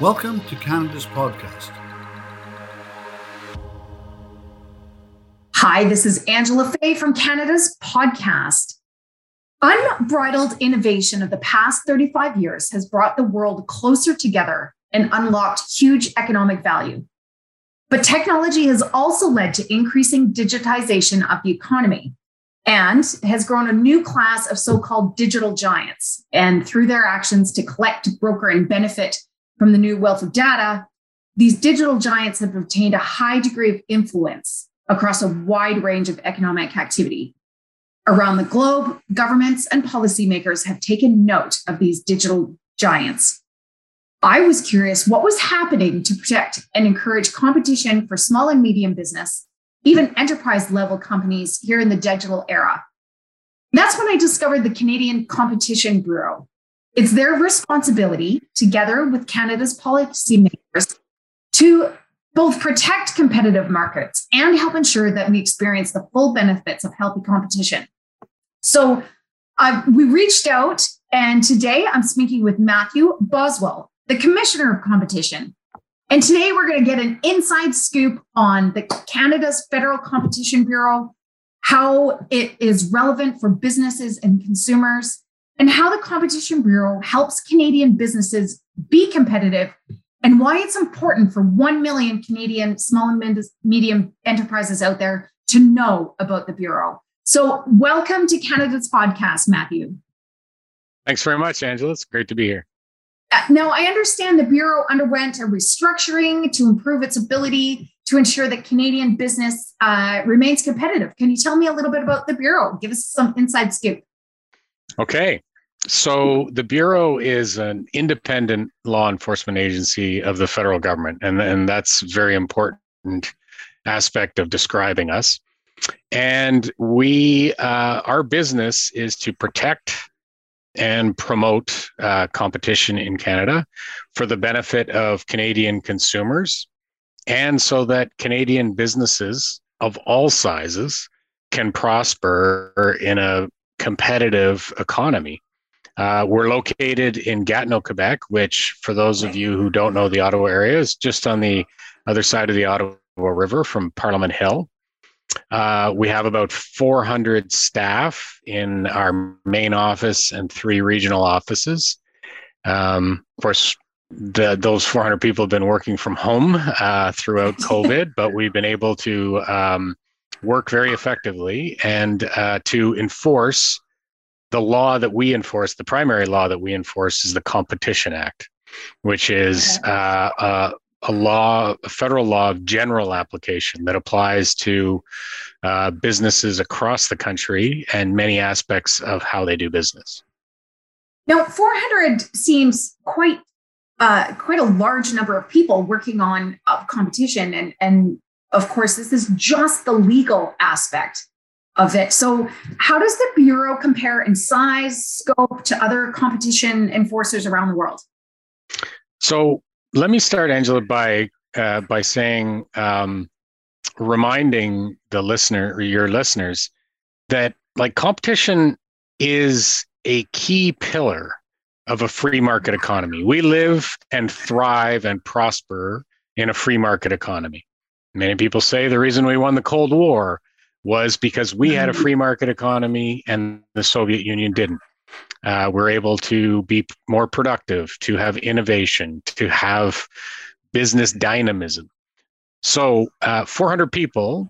Welcome to Canada's podcast. Hi, this is Angela Fay from Canada's podcast. Unbridled innovation of the past 35 years has brought the world closer together and unlocked huge economic value. But technology has also led to increasing digitization of the economy and has grown a new class of so called digital giants. And through their actions to collect, broker, and benefit from the new wealth of data, these digital giants have obtained a high degree of influence across a wide range of economic activity. Around the globe, governments and policymakers have taken note of these digital giants. I was curious what was happening to protect and encourage competition for small and medium business, even enterprise level companies here in the digital era. That's when I discovered the Canadian Competition Bureau. It's their responsibility, together with Canada's policymakers, to both protect competitive markets and help ensure that we experience the full benefits of healthy competition. So uh, we reached out, and today I'm speaking with Matthew Boswell, the Commissioner of Competition. And today we're going to get an inside scoop on the Canada's Federal Competition Bureau, how it is relevant for businesses and consumers, and how the Competition Bureau helps Canadian businesses be competitive and why it's important for 1 million Canadian small and medium enterprises out there to know about the Bureau. So, welcome to Canada's podcast, Matthew. Thanks very much, Angela. It's great to be here. Uh, now, I understand the Bureau underwent a restructuring to improve its ability to ensure that Canadian business uh, remains competitive. Can you tell me a little bit about the Bureau? Give us some inside scoop. Okay. So the Bureau is an independent law enforcement agency of the federal government, and, and that's very important aspect of describing us. And we, uh, our business is to protect and promote uh, competition in Canada for the benefit of Canadian consumers, and so that Canadian businesses of all sizes can prosper in a competitive economy. Uh, we're located in Gatineau, Quebec, which, for those of you who don't know the Ottawa area, is just on the other side of the Ottawa River from Parliament Hill. Uh, we have about 400 staff in our main office and three regional offices. Um, of course, the, those 400 people have been working from home uh, throughout COVID, but we've been able to um, work very effectively and uh, to enforce the law that we enforce, the primary law that we enforce is the Competition Act, which is uh, a, a, law, a federal law of general application that applies to uh, businesses across the country and many aspects of how they do business. Now, 400 seems quite uh, quite a large number of people working on uh, competition, and and of course, this is just the legal aspect of it. So, how does the Bureau compare in size, scope to other competition enforcers around the world? So, let me start, Angela, by uh, by saying, um, reminding the listener or your listeners that like competition is a key pillar of a free market economy. We live and thrive and prosper in a free market economy. Many people say the reason we won the Cold War was because we had a free market economy and the Soviet Union didn't. Uh, we're able to be more productive, to have innovation, to have business dynamism. So, uh, 400 people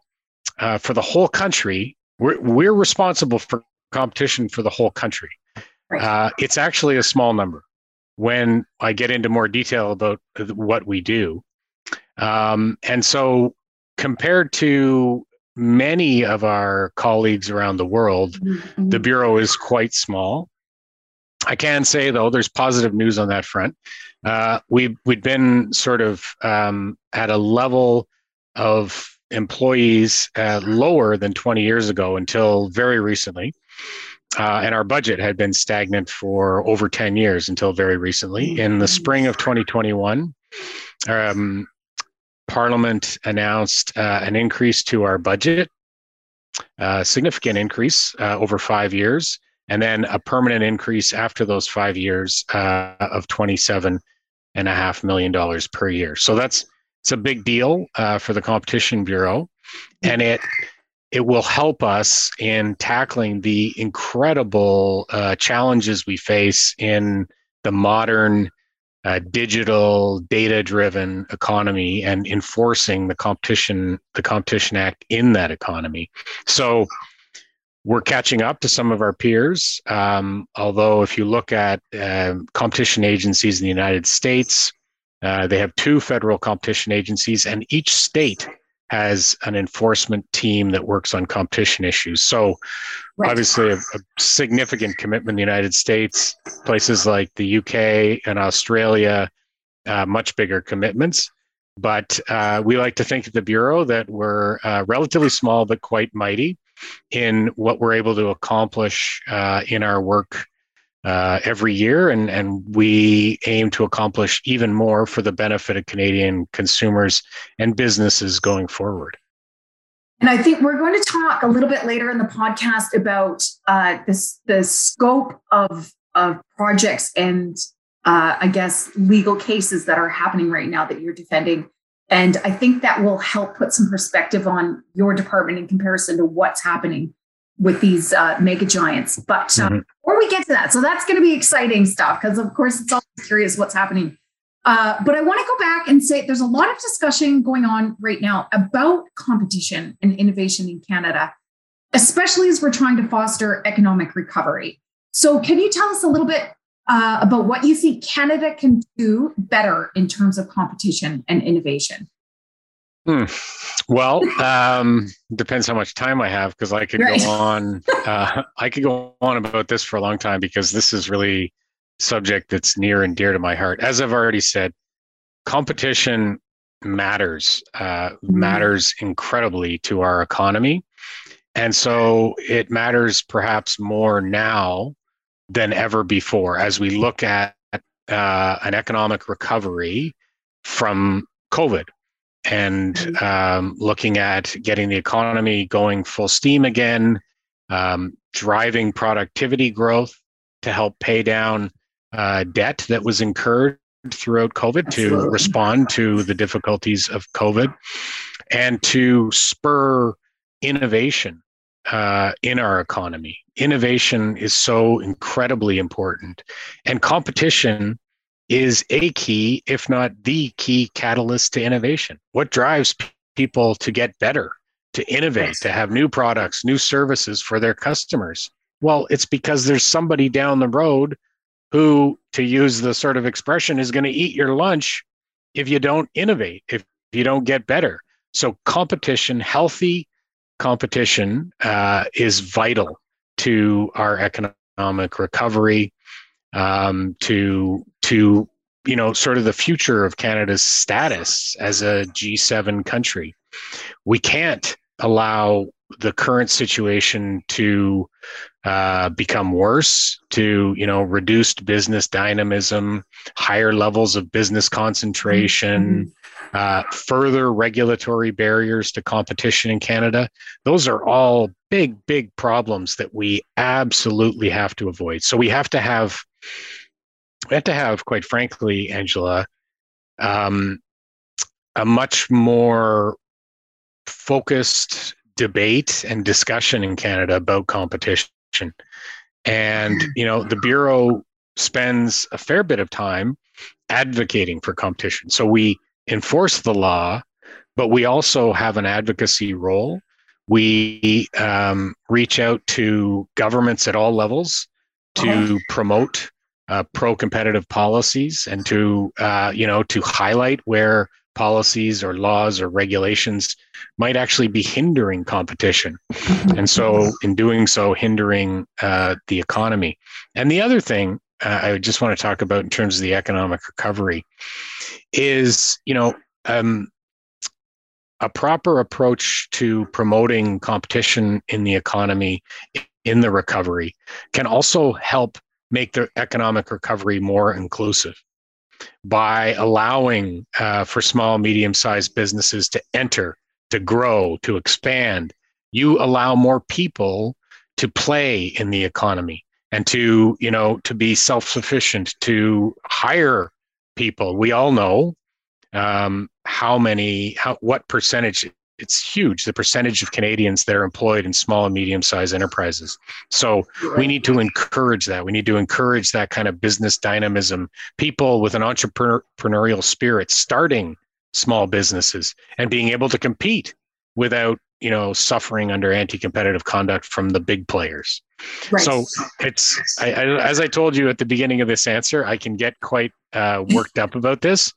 uh, for the whole country, we're, we're responsible for competition for the whole country. Uh, it's actually a small number when I get into more detail about what we do. Um, and so, compared to many of our colleagues around the world, mm-hmm. the Bureau is quite small. I can say, though, there's positive news on that front. Uh, we we'd been sort of um, at a level of employees uh, lower than 20 years ago until very recently. Uh, and our budget had been stagnant for over 10 years until very recently. In the spring of 2021, um, Parliament announced uh, an increase to our budget, a significant increase uh, over five years, and then a permanent increase after those five years uh, of 27 and a half million dollars per year. So that's it's a big deal uh, for the Competition Bureau, and it it will help us in tackling the incredible uh, challenges we face in the modern uh, digital data driven economy and enforcing the competition the competition act in that economy so we're catching up to some of our peers. Um, although, if you look at uh, competition agencies in the United States, uh, they have two federal competition agencies, and each state has an enforcement team that works on competition issues. So, right. obviously, a, a, significant commitment in the United States, places like the UK and Australia, uh, much bigger commitments. But uh, we like to think at the Bureau that we're uh, relatively small but quite mighty in what we're able to accomplish uh, in our work uh, every year, and and we aim to accomplish even more for the benefit of Canadian consumers and businesses going forward. And I think we're going to talk a little bit later in the podcast about uh, this the scope of of projects and uh, I guess legal cases that are happening right now that you're defending and I think that will help put some perspective on your department in comparison to what's happening with these uh, mega giants. But um, mm-hmm. before we get to that, so that's going to be exciting stuff because, of course, it's always curious what's happening. Uh, but I want to go back and say there's a lot of discussion going on right now about competition and innovation in Canada, especially as we're trying to foster economic recovery. So, can you tell us a little bit uh, about what you think Canada can do better in terms of competition and innovation. Hmm. Well, um, depends how much time I have because I could right. go on. Uh, I could go on about this for a long time because this is really subject that's near and dear to my heart. As I've already said, competition matters uh, mm-hmm. matters incredibly to our economy, and so it matters perhaps more now than ever before as we look at uh, an economic recovery from COVID and mm-hmm. um, looking at getting the economy going full steam again, um, driving productivity growth to help pay down uh, debt that was incurred throughout COVID Absolutely. to respond to the difficulties of COVID and to spur innovation uh, in our economy. Innovation is so incredibly important, and competition is a key, if not the key catalyst to innovation. What drives people to get better, to innovate, to have new products, new services for their customers? Well, it's because there's somebody down the road who, to use the sort of expression, is going to eat your lunch if you don't innovate, if you don't get better. So, competition, healthy competition uh, is vital to our economic recovery, um, to to you know sort of the future of Canada's status as a G7 country. We can't allow the current situation to uh, become worse, to you know reduced business dynamism, higher levels of business concentration. Mm-hmm uh, further regulatory barriers to competition in Canada. Those are all big, big problems that we absolutely have to avoid. So we have to have, we have to have, quite frankly, Angela, um, a much more focused debate and discussion in Canada about competition. And, you know, the Bureau spends a fair bit of time advocating for competition. So we enforce the law, but we also have an advocacy role. We um, reach out to governments at all levels to promote uh, pro-competitive policies and to uh, you know to highlight where policies or laws or regulations might actually be hindering competition. And so in doing so hindering uh, the economy. And the other thing uh, i just want to talk about in terms of the economic recovery is you know um, a proper approach to promoting competition in the economy in the recovery can also help make the economic recovery more inclusive by allowing uh, for small medium sized businesses to enter to grow to expand you allow more people to play in the economy and to you know to be self-sufficient to hire people. We all know um, how many, how what percentage. It's huge. The percentage of Canadians that are employed in small and medium-sized enterprises. So we need to encourage that. We need to encourage that kind of business dynamism. People with an entrepreneurial spirit starting small businesses and being able to compete without you know suffering under anti-competitive conduct from the big players right. so it's I, I, as i told you at the beginning of this answer i can get quite uh, worked up about this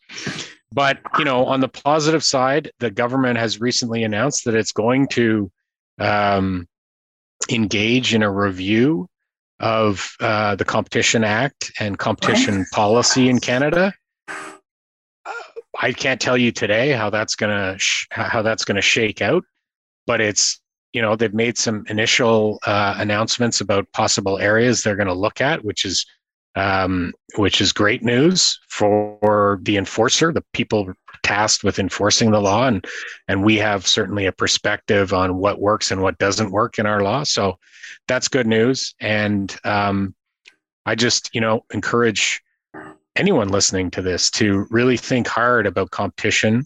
but you know on the positive side the government has recently announced that it's going to um, engage in a review of uh, the competition act and competition policy in canada. I can't tell you today how that's gonna sh- how that's gonna shake out but it's you know they've made some initial uh, announcements about possible areas they're going to look at, which is um, which is great news for the enforcer, the people tasked with enforcing the law, and and we have certainly a perspective on what works and what doesn't work in our law. So that's good news, and um, I just you know encourage anyone listening to this to really think hard about competition.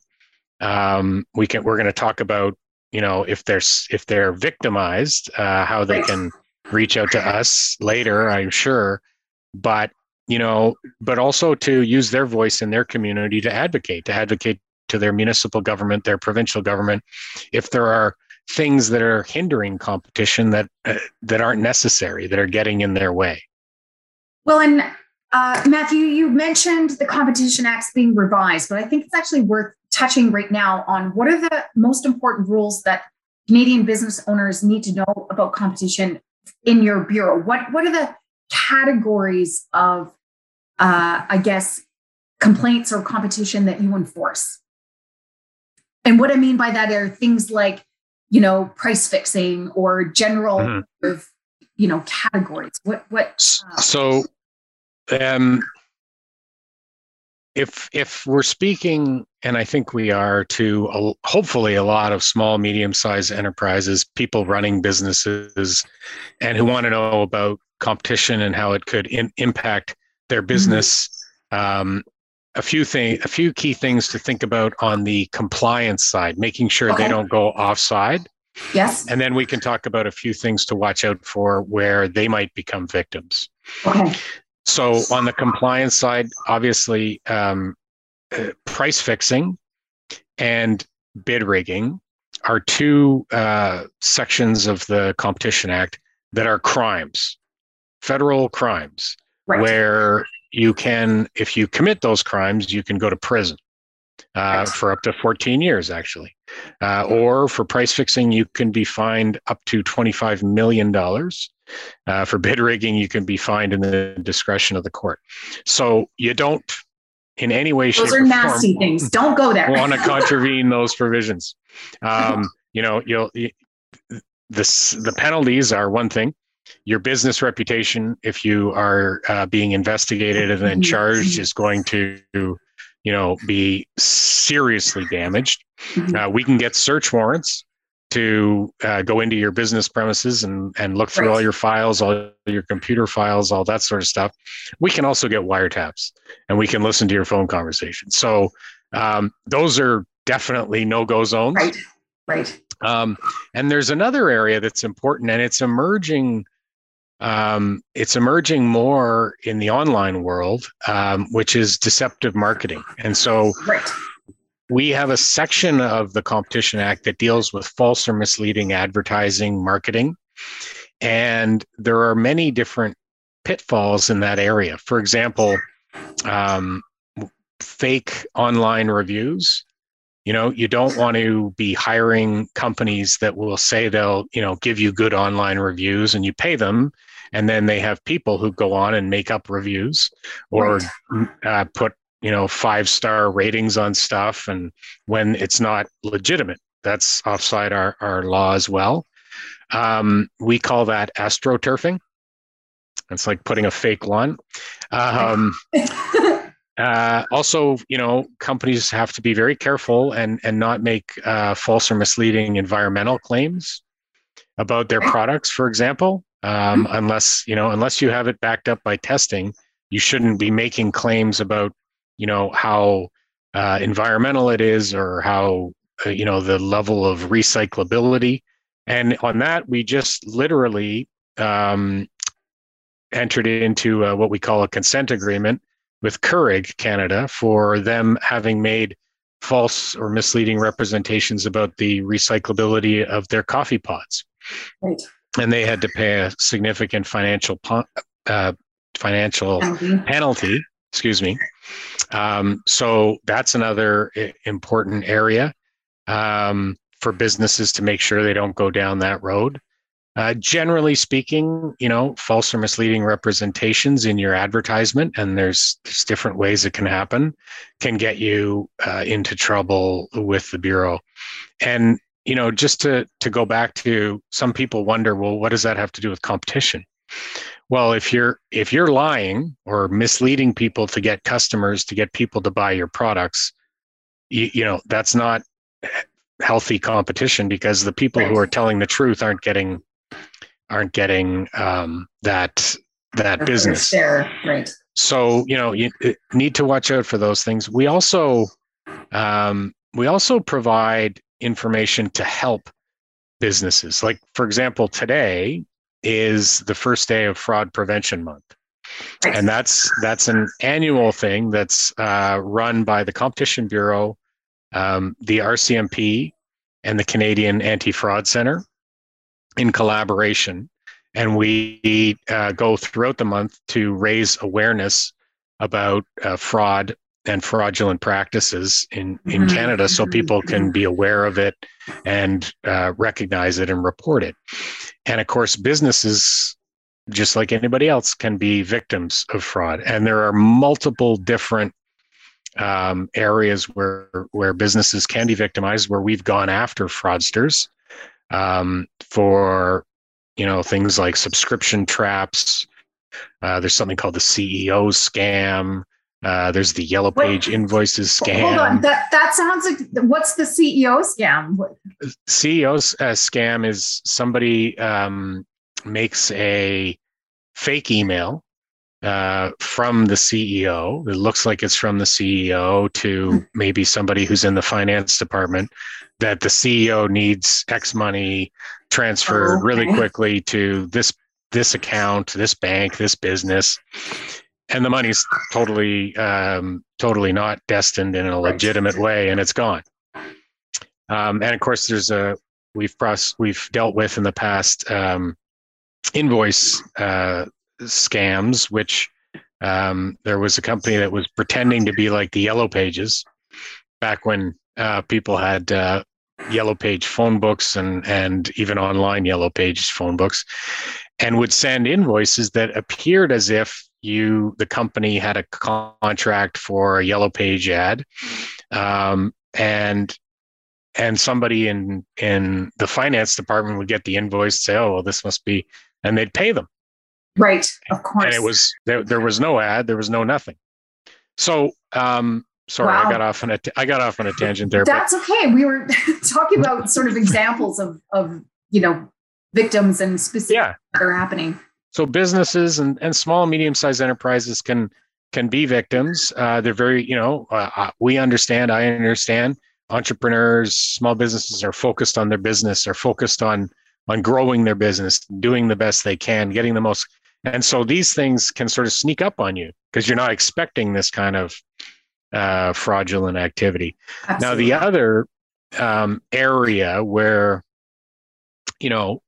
Um, we can we're going to talk about you know if they're if they're victimized uh, how they can reach out to us later i'm sure but you know but also to use their voice in their community to advocate to advocate to their municipal government their provincial government if there are things that are hindering competition that uh, that aren't necessary that are getting in their way well and uh, matthew you mentioned the competition acts being revised but i think it's actually worth touching right now on what are the most important rules that Canadian business owners need to know about competition in your bureau. What what are the categories of, uh, I guess, complaints or competition that you enforce? And what I mean by that are things like, you know, price fixing or general, mm-hmm. you know, categories. What what? Uh, so, um, if if we're speaking and i think we are to a, hopefully a lot of small medium sized enterprises people running businesses and who want to know about competition and how it could in, impact their mm-hmm. business mm-hmm. um, a few thing a few key things to think about on the compliance side making sure okay. they don't go offside yes and then we can talk about a few things to watch out for where they might become victims okay so on the compliance side, obviously, um, uh, price fixing and bid rigging are two uh, sections of the Competition Act that are crimes, federal crimes, right. where you can, if you commit those crimes, you can go to prison uh, for up to 14 years, actually. Uh, or for price fixing, you can be fined up to $25 million. Uh, for bid rigging, you can be fined in the discretion of the court. So you don't, in any way, those are nasty form, things. Don't go there. want to contravene those provisions. Um, you know, you'll you, this the penalties are one thing. Your business reputation, if you are uh, being investigated and then mm-hmm. charged, is going to you know be seriously damaged. Mm-hmm. Uh, we can get search warrants to uh, go into your business premises and, and look through right. all your files, all your computer files, all that sort of stuff. We can also get wiretaps and we can listen to your phone conversations. So um, those are definitely no go zones. Right. Right. Um, and there's another area that's important and it's emerging. Um, it's emerging more in the online world, um, which is deceptive marketing. And so right we have a section of the Competition Act that deals with false or misleading advertising marketing. And there are many different pitfalls in that area. For example, um, fake online reviews. You know, you don't want to be hiring companies that will say they'll, you know, give you good online reviews and you pay them. And then they have people who go on and make up reviews or right. uh, put you know five star ratings on stuff. And when it's not legitimate that's offside our, our law as well. Um, we call that astroturfing. It's like putting a fake lawn um, uh, also you know companies have to be very careful and and not make uh, false or misleading environmental claims about their products for example um, unless you know unless you have it backed up by testing you shouldn't be making claims about you know how uh, environmental it is or how uh, you know the level of recyclability and on that we just literally um, entered into uh, what we call a consent agreement with Keurig Canada for them having made false or misleading representations about the recyclability of their coffee pods. Right. And they had to pay a significant financial uh, financial penalty. penalty. Excuse me. Um, so that's another important area um, for businesses to make sure they don't go down that road. Uh, generally speaking, you know, false or misleading representations in your advertisement, and there's, there's different ways it can happen, can get you uh, into trouble with the bureau. And you know, just to to go back to some people wonder, well, what does that have to do with competition? Well, if you're if you're lying or misleading people to get customers to get people to buy your products, you, you know that's not healthy competition because the people who are telling the truth aren't getting aren't getting um, that that business. There, right. So you know you need to watch out for those things. We also um, we also provide information to help businesses. Like for example, today is the first day of Fraud Prevention Month. And that's that's an annual thing that's uh, run by the Competition Bureau, um, the RCMP, and the Canadian Anti Fraud Center in collaboration. And we uh, go throughout the month to raise awareness about uh, fraud and fraudulent practices in, in mm-hmm. Canada so people can be aware of it and uh, recognize it and report it. And of course, businesses, just like anybody else, can be victims of fraud. And there are multiple different um, areas where where businesses can be victimized, where we've gone after fraudsters um, for you know things like subscription traps. Uh, there's something called the CEO scam. Uh, there's the yellow page Wait, invoices scam. Hold on, that that sounds like what's the CEO scam? CEO uh, scam is somebody um, makes a fake email uh, from the CEO. It looks like it's from the CEO to maybe somebody who's in the finance department that the CEO needs X money transferred oh, okay. really quickly to this this account, this bank, this business, and the money's totally um, totally not destined in a legitimate way, and it's gone. Um, and of course, there's a we've process, we've dealt with in the past um, invoice uh, scams, which um, there was a company that was pretending to be like the Yellow Pages back when uh, people had uh, Yellow Page phone books and and even online Yellow Page phone books, and would send invoices that appeared as if you the company had a contract for a Yellow Page ad, um, and and somebody in in the finance department would get the invoice, say, "Oh, well, this must be," and they'd pay them Right, of course. And it was there. There was no ad. There was no nothing. So, um, sorry, wow. I got off on a I got off on a tangent there. That's but. okay. We were talking about sort of examples of of you know victims and specific yeah. that are happening. So businesses and, and small medium sized enterprises can can be victims. Uh, they're very you know uh, uh, we understand. I understand. Entrepreneurs, small businesses are focused on their business. Are focused on on growing their business, doing the best they can, getting the most and so these things can sort of sneak up on you because you're not expecting this kind of uh, fraudulent activity. Absolutely. Now, the other um, area where, you know,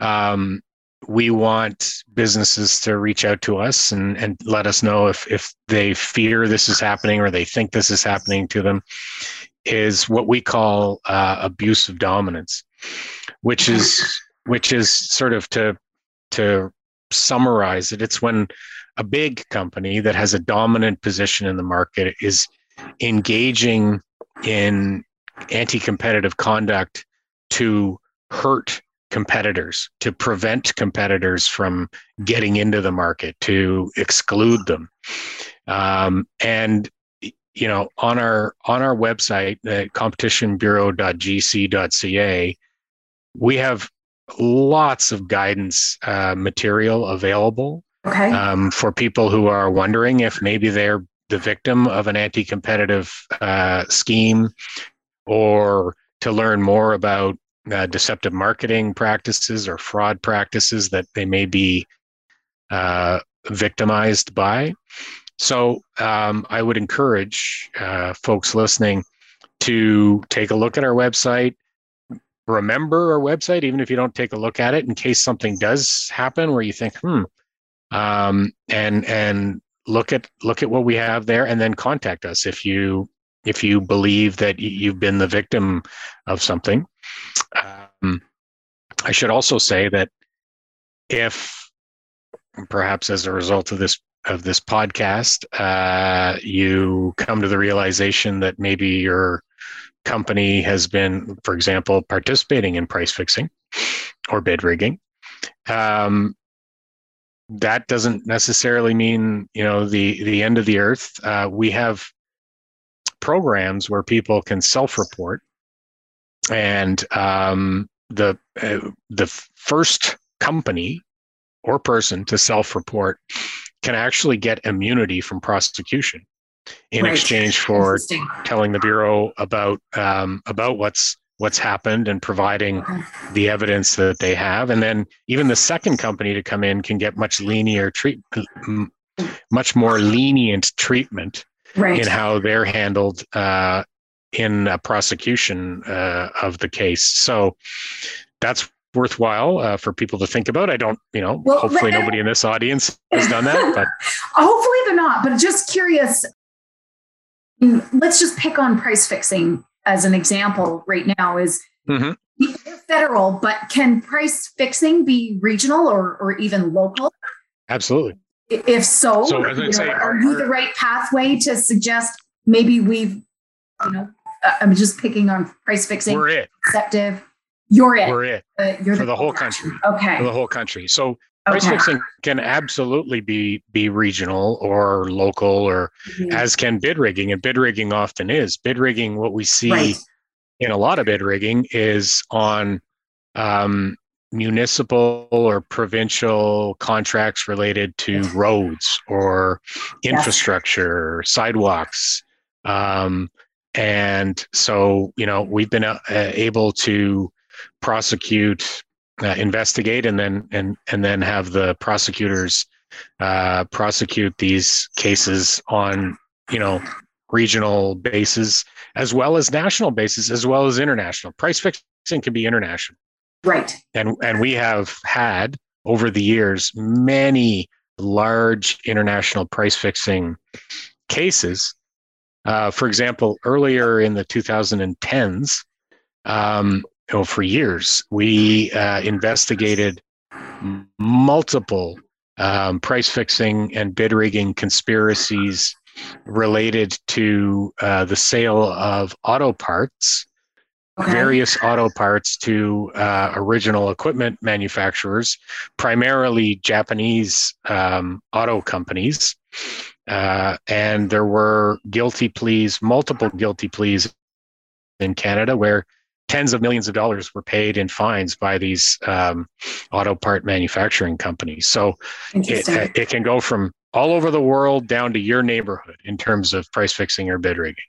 um, we want businesses to reach out to us and, and let us know if, if they fear this is happening or they think this is happening to them is what we call uh, abuse of dominance, which is which is sort of to to summarize it, it's when a big company that has a dominant position in the market is engaging in anti competitive conduct to hurt competitors, to prevent competitors from getting into the market, to exclude them. Um, and you know, on our on our website at competitionbureau.gc.ca, we have lots of guidance uh, material available okay. um, for people who are wondering if maybe they're the victim of an anti-competitive uh, scheme, or to learn more about uh, deceptive marketing practices or fraud practices that they may be uh, victimized by. So um, I would encourage uh, folks listening to take a look at our website. Remember our website, even if you don't take a look at it, in case something does happen where you think, hmm, um, and and look at look at what we have there, and then contact us if you if you believe that you've been the victim of something. Um, I should also say that if perhaps as a result of this of this podcast, uh, you come to the realization that maybe your company has been, for example, participating in price fixing or bid rigging. Um, that doesn't necessarily mean you know the the end of the earth. Uh, we have programs where people can self-report, and um, the uh, the first company or person to self-report can actually get immunity from prosecution in right. exchange for telling the bureau about um, about what's what's happened and providing the evidence that they have. And then even the second company to come in can get much lenient treat much more lenient treatment right. in how they're handled uh, in a prosecution uh, of the case so that's worthwhile uh, for people to think about. I don't, you know, well, hopefully nobody in this audience has done that, but hopefully they're not. But just curious, let's just pick on price fixing as an example right now. Is mm-hmm. federal, but can price fixing be regional or or even local? Absolutely. If so, so you know, say, are you the right pathway to suggest maybe we've, you know, I'm just picking on price fixing. We're it. Receptive you're it. We're it uh, for the, the whole country. Okay. For the whole country. So price fixing can absolutely be be regional or local, or mm-hmm. as can bid rigging, and bid rigging often is. Bid rigging, what we see right. in a lot of bid rigging is on um, municipal or provincial contracts related to roads or infrastructure, yes. sidewalks. Um, and so, you know, we've been uh, able to prosecute, uh, investigate, and then and and then have the prosecutors uh, prosecute these cases on you know regional bases as well as national bases as well as international. Price fixing can be international, right? And and we have had over the years many large international price fixing cases. Uh, for example, earlier in the 2010s, um, you know, for years. We uh, investigated multiple um, price fixing and bid rigging conspiracies related to uh, the sale of auto parts, okay. various auto parts to uh, original equipment manufacturers, primarily Japanese um, auto companies. Uh, and there were guilty pleas, multiple guilty pleas in Canada where tens of millions of dollars were paid in fines by these um, auto part manufacturing companies. So it, it can go from all over the world down to your neighborhood in terms of price fixing or bid rigging.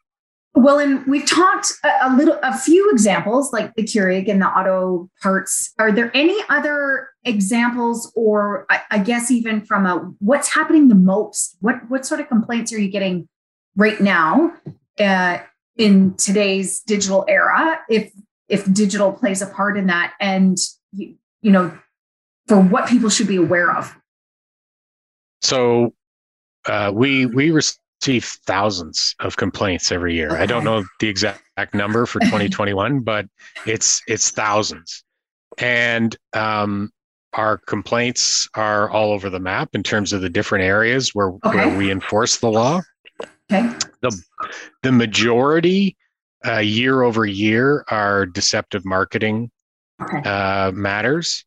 Well, and we've talked a, a little, a few examples like the Keurig and the auto parts. Are there any other examples, or I, I guess even from a what's happening the most? What what sort of complaints are you getting right now uh, in today's digital era? If if digital plays a part in that and you, you know for what people should be aware of so uh, we we receive thousands of complaints every year okay. i don't know the exact number for 2021 but it's it's thousands and um, our complaints are all over the map in terms of the different areas where, okay. where we enforce the law okay. the the majority uh, year over year are deceptive marketing okay. uh, matters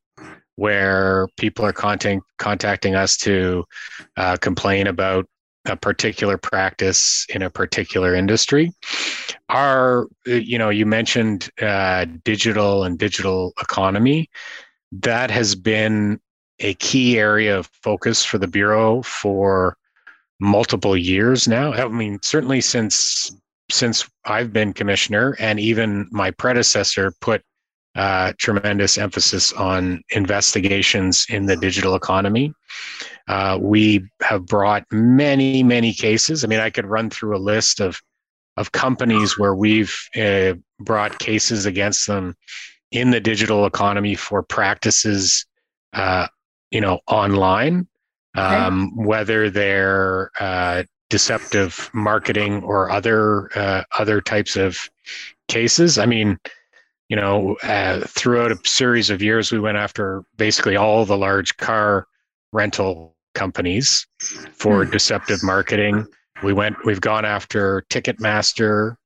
where people are contact, contacting us to uh, complain about a particular practice in a particular industry. are you know, you mentioned uh, digital and digital economy. That has been a key area of focus for the Bureau for multiple years now. I mean, certainly since since I've been commissioner, and even my predecessor put uh, tremendous emphasis on investigations in the digital economy. Uh, we have brought many, many cases. I mean, I could run through a list of of companies where we've uh, brought cases against them in the digital economy for practices, uh, you know, online, um, okay. whether they're uh, deceptive marketing or other uh, other types of cases. I mean, you know, uh, throughout a series of years, we went after basically all the large car rental companies for hmm. deceptive marketing. We went, we've gone after Ticketmaster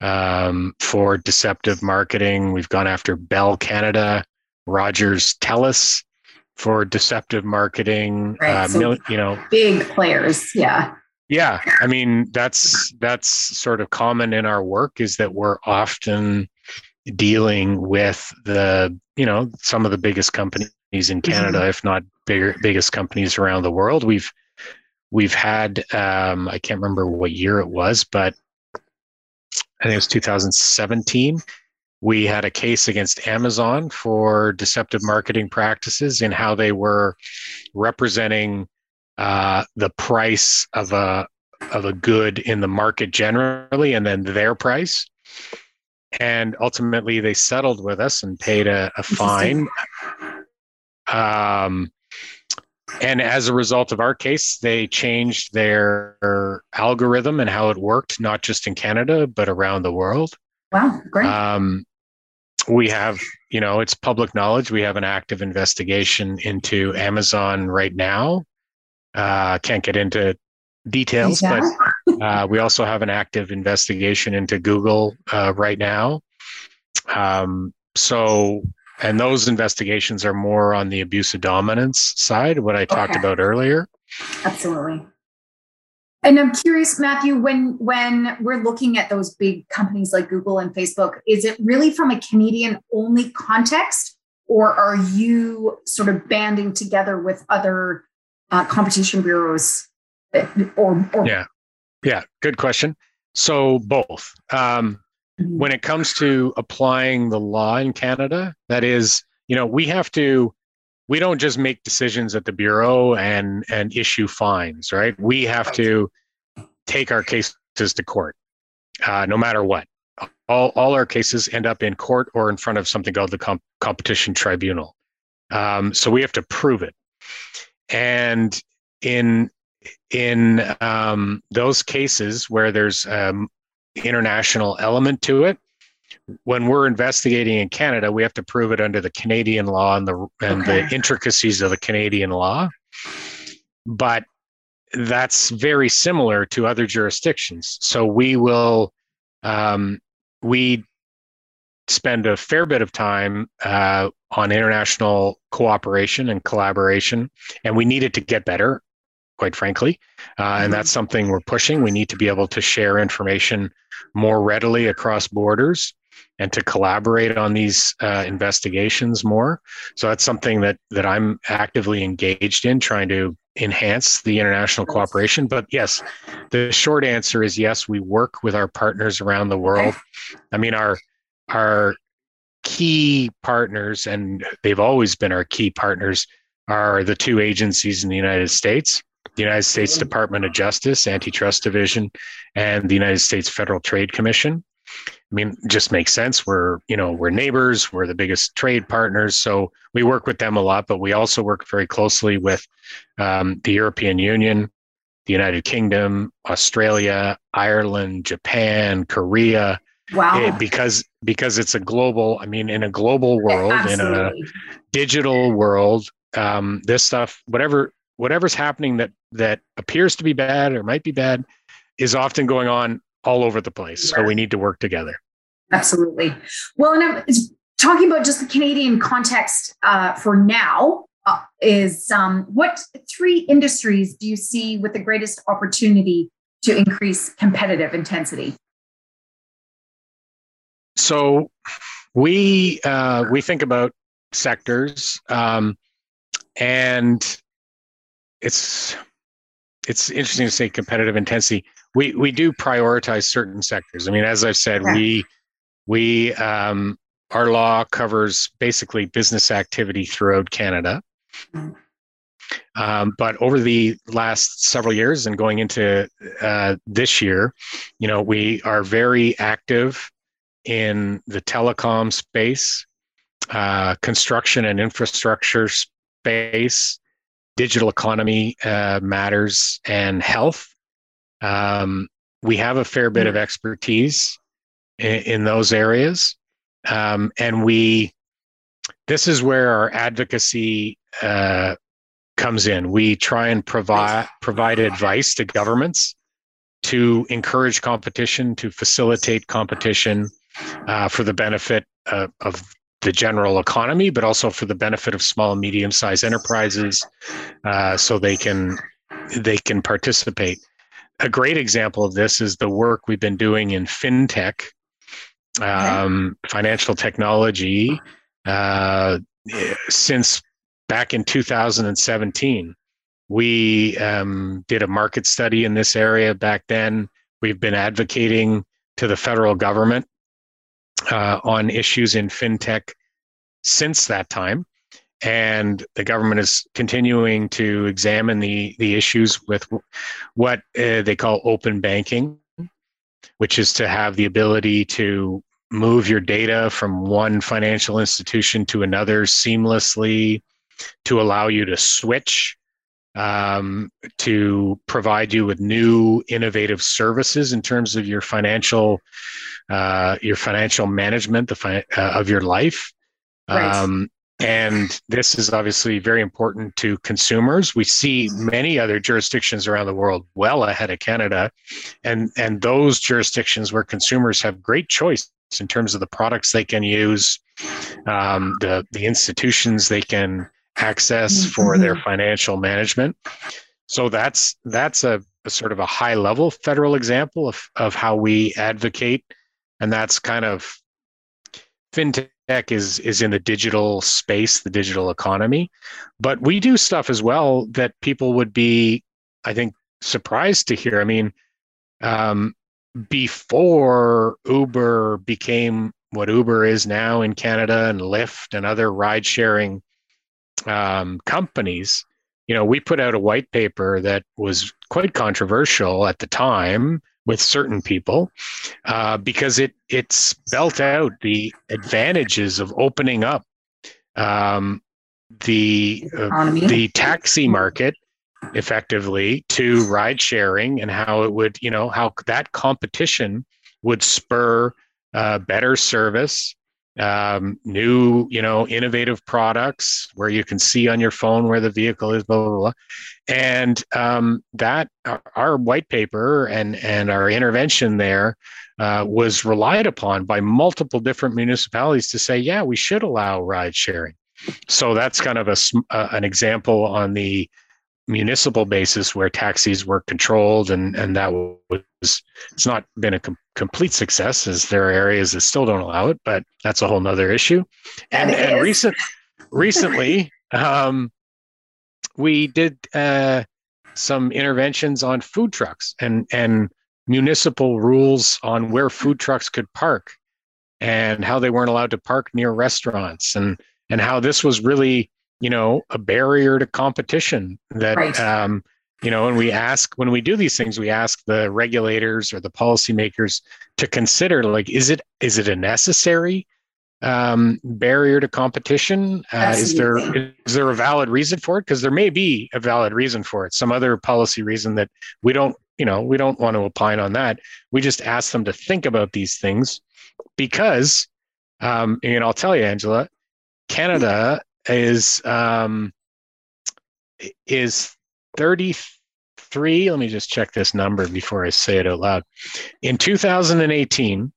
um, for deceptive marketing. We've gone after Bell Canada, Rogers Telus for deceptive marketing. Right. Uh, so mil- you know, big players. Yeah. Yeah. I mean, that's, that's sort of common in our work is that we're often dealing with the, you know, some of the biggest companies in Canada, mm-hmm. if not bigger, biggest companies around the world. We've, we've had, um, I can't remember what year it was, but I think it was 2017. We had a case against Amazon for deceptive marketing practices in how they were representing uh, the price of a of a good in the market generally, and then their price. And ultimately, they settled with us and paid a, a fine. Um, and as a result of our case, they changed their algorithm and how it worked, not just in Canada, but around the world. Wow, great. Um, we have, you know, it's public knowledge. We have an active investigation into Amazon right now. Uh, can't get into details, yeah. but uh, we also have an active investigation into Google uh, right now. Um, so and those investigations are more on the abuse of dominance side, what I talked okay. about earlier. Absolutely. And I'm curious, Matthew, when when we're looking at those big companies like Google and Facebook, is it really from a Canadian only context, or are you sort of banding together with other uh, competition bureaus? Or, or yeah, yeah, good question. So both. Um. When it comes to applying the law in Canada, that is, you know, we have to we don't just make decisions at the bureau and and issue fines, right? We have to take our cases to court, uh, no matter what. All all our cases end up in court or in front of something called the comp- competition tribunal. Um, so we have to prove it, and in in um, those cases where there's um, international element to it. When we're investigating in Canada, we have to prove it under the Canadian law and the and okay. the intricacies of the Canadian law. But that's very similar to other jurisdictions. So we will um, we spend a fair bit of time uh, on international cooperation and collaboration, and we need it to get better quite frankly. Uh, and that's mm-hmm. something we're pushing. We need to be able to share information more readily across borders and to collaborate on these uh, investigations more. So that's something that that I'm actively engaged in, trying to enhance the international cooperation. But yes, the short answer is yes. We work with our partners around the world. I mean, our our key partners, and they've always been our key partners, are the two agencies in the United States the United States Department of Justice, Antitrust Division, and the United States Federal Trade Commission. I mean, just makes sense. We're, you know, we're neighbors, we're the biggest trade partners. So we work with them a lot, but we also work very closely with um, the European Union, the United Kingdom, Australia, Ireland, Japan, Korea. Wow. It, because because it's a global, I mean, in a global world, Absolutely. in a digital world, um, this stuff, whatever whatever's happening that that appears to be bad or might be bad is often going on all over the place. So we need to work together. Absolutely. Well, and I'm talking about just the Canadian context uh, for now. Uh, is um, what three industries do you see with the greatest opportunity to increase competitive intensity? So we uh, we think about sectors, um, and it's it's interesting to say competitive intensity. We we do prioritize certain sectors. I mean, as I've said, we we um, our law covers basically business activity throughout Canada. Mm-hmm. Um, but over the last several years and going into uh, this year, you know, we are very active in the telecom space, uh, construction and infrastructure space, digital economy uh, matters, and health. Um, we have a fair bit of mm. expertise in, in those areas, um, and we. This is where our advocacy uh, comes in. We try and provide provide advice to governments to encourage competition, to facilitate competition uh, for the benefit of the general economy, but also for the benefit of small and medium sized enterprises, uh, so they can they can participate. A great example of this is the work we've been doing in fintech, um, financial technology, uh, since back in 2017. We um, did a market study in this area back then. We've been advocating to the federal government uh, on issues in fintech since that time. And the government is continuing to examine the, the issues with what uh, they call open banking, which is to have the ability to move your data from one financial institution to another seamlessly, to allow you to switch um, to provide you with new innovative services in terms of your financial uh, your financial management the fi- uh, of your life right. um, and this is obviously very important to consumers we see many other jurisdictions around the world well ahead of canada and and those jurisdictions where consumers have great choice in terms of the products they can use um, the the institutions they can access mm-hmm. for their financial management. So that's that's a, a, sort of a high level federal example of, of how we advocate. And that's kind of fintech is is in the digital space, the digital economy. But we do stuff as well that people would be, I think, surprised to hear. I mean, um, before Uber became what Uber is now in Canada and Lyft and other ride sharing um, companies, you know, we put out a white paper that was quite controversial at the time with certain people uh, because it it spelt out the advantages of opening up um, the uh, the taxi market effectively to ride sharing and how it would you know how that competition would spur uh, better service um, new, you know, innovative products where you can see on your phone where the vehicle is, blah blah blah, and um, that our, white paper and and our intervention there uh, was relied upon by multiple different municipalities to say, yeah, we should allow ride sharing. So that's kind of a uh, an example on the municipal basis where taxis were controlled and and that was it's not been a com- complete success as there are areas that still don't allow it but that's a whole nother issue. And and recent recently um, we did uh, some interventions on food trucks and and municipal rules on where food trucks could park and how they weren't allowed to park near restaurants and and how this was really you know a barrier to competition that right. um, you know and we ask when we do these things we ask the regulators or the policymakers to consider like is it is it a necessary um, barrier to competition? Uh, is there is there a valid reason for it? Because there may be a valid reason for it. Some other policy reason that we don't you know we don't want to opine on that. We just ask them to think about these things because um, and i'll tell you angela canada is um, is 33 let me just check this number before i say it out loud. In 2018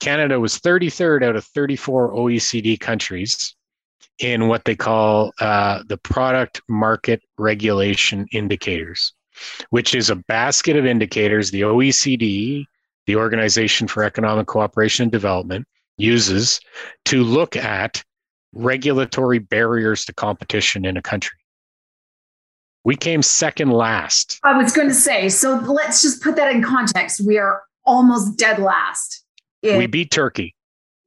canada was 33rd out of 34 oecd countries in what they call uh, the product market regulation indicators which is a basket of indicators the oecd the organization for economic cooperation and development uses to look at regulatory barriers to competition in a country. We came second last. I was going to say, so let's just put that in context. We are almost dead last. we beat Turkey.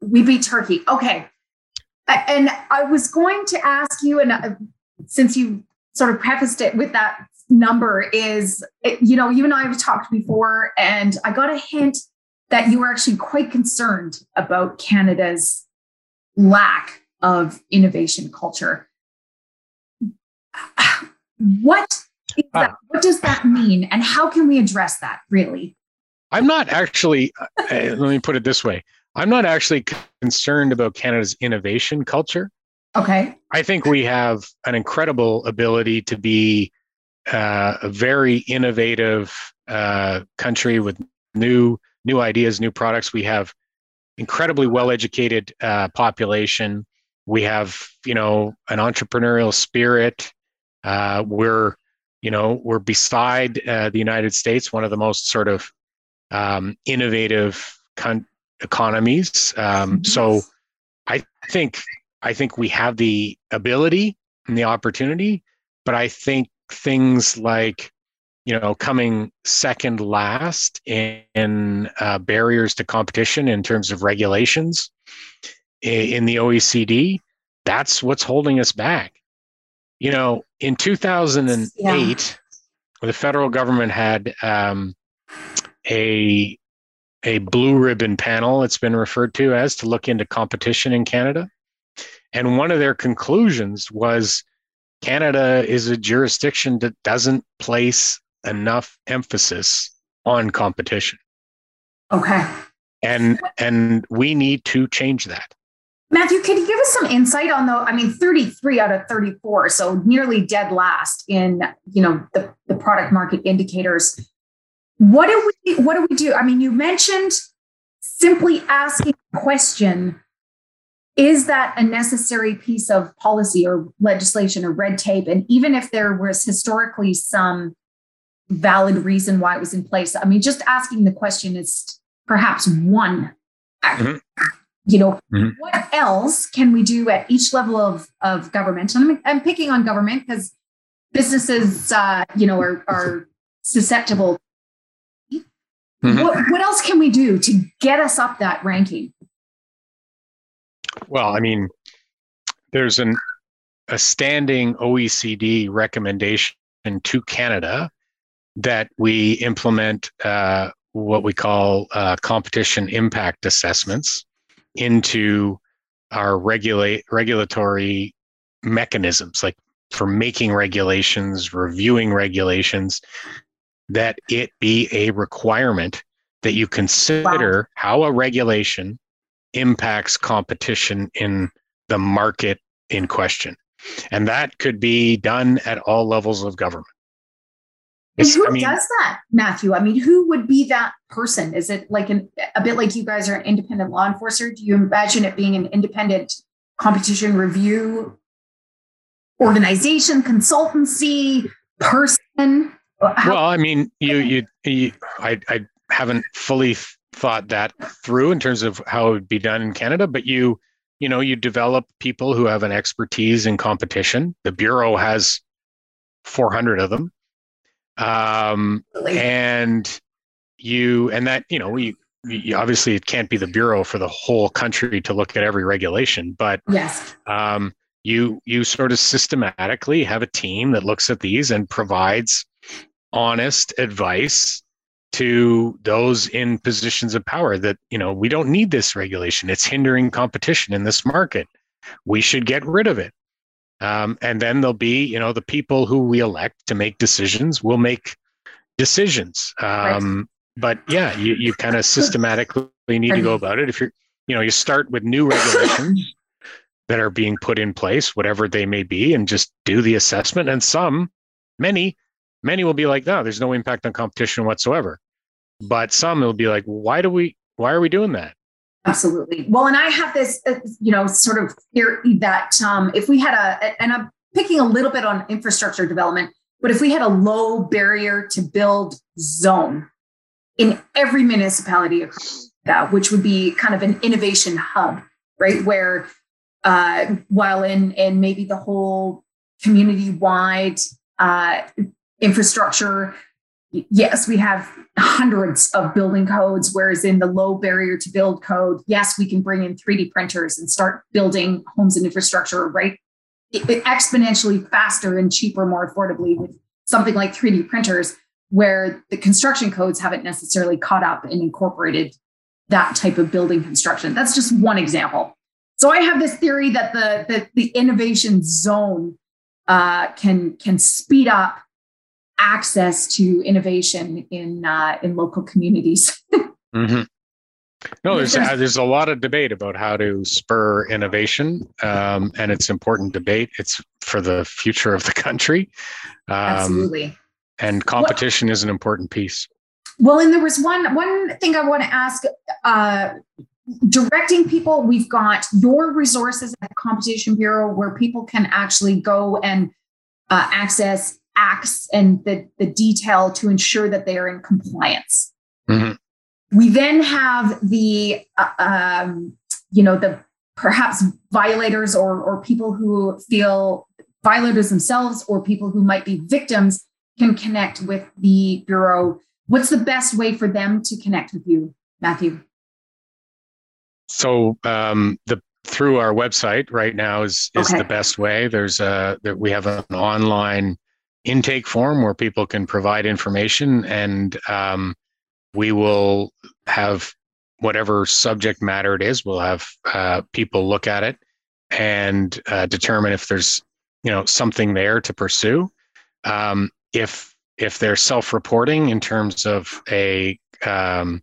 We beat Turkey. Okay. And I was going to ask you, and uh, since you sort of prefaced it with that number, is you know, you and I have talked before, and I got a hint that you were actually quite concerned about Canada's lack of innovation culture. What that? What does that mean? And how can we address that really? I'm not actually, uh, let me put it this way I'm not actually concerned about Canada's innovation culture. Okay. I think we have an incredible ability to be uh, a very innovative uh, country with new new ideas, new products. We have incredibly well educated uh, population. We have you know an entrepreneurial spirit. Uh, we're you know we're beside uh, the United States, one of the most sort of um, innovative con- economies. Um, so I think I think we have the ability and the opportunity, but I think things like you know coming second last in, in uh, barriers to competition in terms of regulations in, the OECD, that's what's holding us back. You know, in 2008, yeah. the federal government had um, a a blue ribbon panel, it's been referred to as, to look into competition in Canada. And one of their conclusions was Canada is a jurisdiction that doesn't place enough emphasis on competition. Okay. And and we need to change that. Matthew, can you give us some insight on the I mean 33 out of 34, so nearly dead last in, you know, the, the product market indicators. What do we what do we do? I mean, you mentioned simply asking a question is that a necessary piece of policy or legislation or red tape and even if there was historically some valid reason why it was in place i mean just asking the question is perhaps one mm-hmm. You know mm-hmm. what else can we do at each level of, of government and I'm, I'm picking on government because businesses uh, you know are, are susceptible Mm-hmm. What, what else can we do to get us up that ranking? Well, I mean, there's an a standing OECD recommendation to Canada that we implement uh, what we call uh, competition impact assessments into our regulate regulatory mechanisms, like for making regulations, reviewing regulations, that it be a requirement that you consider wow. how a regulation impacts competition in the market in question. And that could be done at all levels of government. And who I mean, does that, Matthew? I mean, who would be that person? Is it like an, a bit like you guys are an independent law enforcer? Do you imagine it being an independent competition review organization, consultancy, person? How- well, I mean, you, you, you, I, I haven't fully thought that through in terms of how it would be done in Canada, but you, you know, you develop people who have an expertise in competition. The bureau has 400 of them, um, and you, and that, you know, we obviously it can't be the bureau for the whole country to look at every regulation, but yes. Um, you you sort of systematically have a team that looks at these and provides honest advice to those in positions of power that you know we don't need this regulation. It's hindering competition in this market. We should get rid of it um, and then there'll be you know the people who we elect to make decisions will make decisions um, right. but yeah you, you kind of systematically need to go about it if you're you know you start with new regulations that are being put in place whatever they may be and just do the assessment and some many Many will be like, no, there's no impact on competition whatsoever. But some will be like, why do we, why are we doing that? Absolutely. Well, and I have this, uh, you know, sort of theory that um, if we had a, and I'm picking a little bit on infrastructure development, but if we had a low barrier to build zone in every municipality across that, which would be kind of an innovation hub, right? Where uh, while in in maybe the whole community wide uh, infrastructure. Yes, we have hundreds of building codes, whereas in the low barrier to build code, yes, we can bring in 3D printers and start building homes and infrastructure right exponentially faster and cheaper, more affordably with something like 3D printers, where the construction codes haven't necessarily caught up and incorporated that type of building construction. That's just one example. So I have this theory that the the, the innovation zone uh, can can speed up access to innovation in uh, in local communities. mm-hmm. No, there's uh, there's a lot of debate about how to spur innovation, um, and it's important debate. It's for the future of the country. Um, Absolutely. And competition well, is an important piece. Well, and there was one one thing I want to ask. Uh, directing people, we've got your resources at the Competition Bureau where people can actually go and uh, access acts and the, the detail to ensure that they are in compliance. Mm-hmm. We then have the, uh, um, you know, the perhaps violators or, or people who feel violators themselves or people who might be victims can connect with the Bureau. What's the best way for them to connect with you, Matthew? So um, the through our website right now is is okay. the best way. There's a that we have an online intake form where people can provide information, and um, we will have whatever subject matter it is. We'll have uh, people look at it and uh, determine if there's you know something there to pursue. Um, if if they're self-reporting in terms of a um,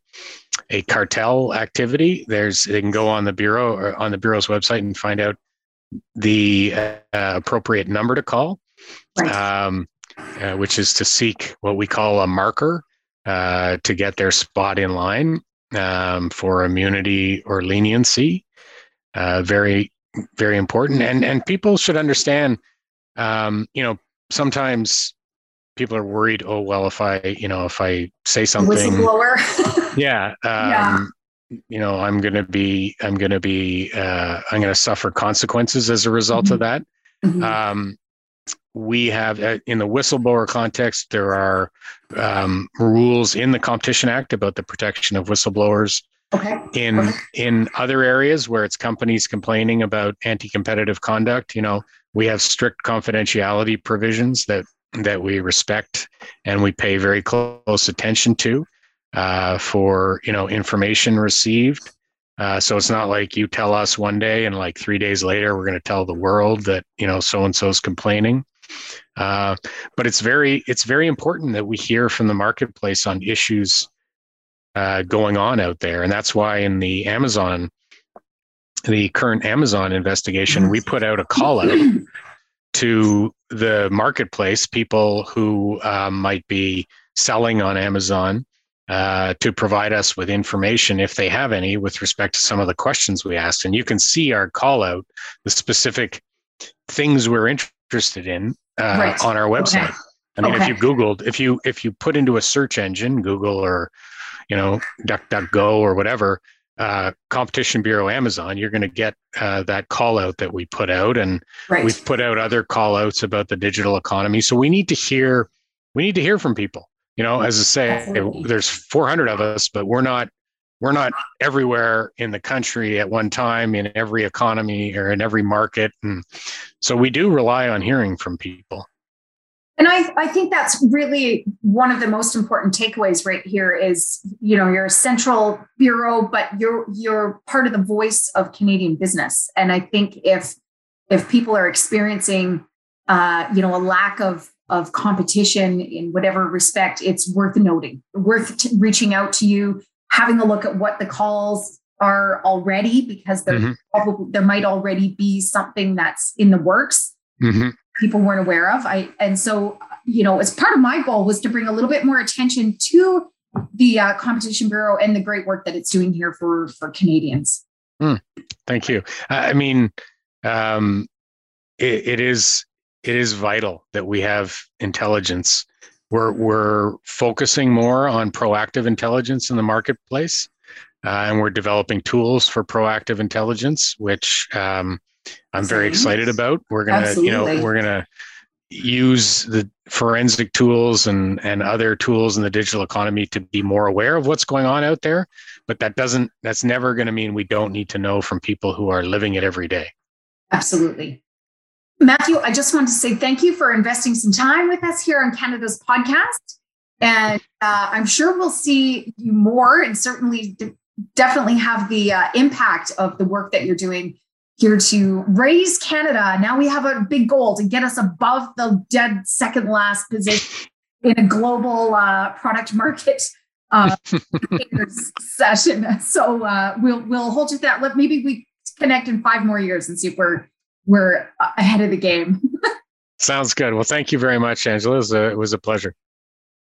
a cartel activity, there's they can go on the bureau or on the bureau's website and find out the uh, appropriate number to call, right. um, uh, which is to seek what we call a marker uh, to get their spot in line um, for immunity or leniency. Uh, very, very important, and and people should understand. Um, you know, sometimes people are worried. Oh well, if I you know if I say something, whistleblower. yeah. Um, yeah you know i'm going to be i'm to be uh, i'm to suffer consequences as a result mm-hmm. of that mm-hmm. um, we have uh, in the whistleblower context there are um, rules in the competition act about the protection of whistleblowers okay in okay. in other areas where it's companies complaining about anti-competitive conduct you know we have strict confidentiality provisions that that we respect and we pay very close attention to uh, for you know information received. Uh, so it's not like you tell us one day and like three days later we're going to tell the world that you know so and so is complaining. Uh, but it's very it's very important that we hear from the marketplace on issues uh, going on out there, and that's why in the Amazon, the current Amazon investigation, we put out a call out to the marketplace, people who uh, might be selling on Amazon uh, to provide us with information if they have any with respect to some of the questions we asked. And you can see our call out, the specific things we're interested in uh, right. on our website. Okay. I mean, okay. if you Googled, if you if you put into a search engine, Google or you know DuckDuckGo or whatever, uh, Competition Bureau Amazon, you're going to get uh, that call out that we put out, and right. we've put out other call outs about the digital economy. So we need to hear we need to hear from people you know as i say Absolutely. there's 400 of us but we're not we're not everywhere in the country at one time in every economy or in every market. And so we do rely on hearing from people. And I, I think that's really one of the most important takeaways right here is you know you're a central bureau but you're you're part of the voice of canadian business. And i think if if people are experiencing uh, you know a lack of of competition in whatever respect, it's worth noting, worth t- reaching out to you, having a look at what the calls are already, because there mm-hmm. probably there might already be something that's in the works mm-hmm. people weren't aware of. I and so you know, as part of my goal was to bring a little bit more attention to the uh, competition bureau and the great work that it's doing here for for Canadians. Mm, thank you. I mean, um, it, it is it is vital that we have intelligence. We're, we're focusing more on proactive intelligence in the marketplace, uh, and we're developing tools for proactive intelligence, which um, I'm very excited about. We're gonna, Absolutely. you know, we're gonna use the forensic tools and and other tools in the digital economy to be more aware of what's going on out there but that doesn't that's never going to mean we don't need to know from people who are living it every day absolutely matthew i just want to say thank you for investing some time with us here on canada's podcast and uh, i'm sure we'll see you more and certainly definitely have the uh, impact of the work that you're doing here to raise Canada. Now we have a big goal to get us above the dead second last position in a global uh, product market uh, session. So uh, we'll we'll hold you to that. Let maybe we connect in five more years and see if we're we're ahead of the game. Sounds good. Well, thank you very much, Angela. It was a, it was a pleasure.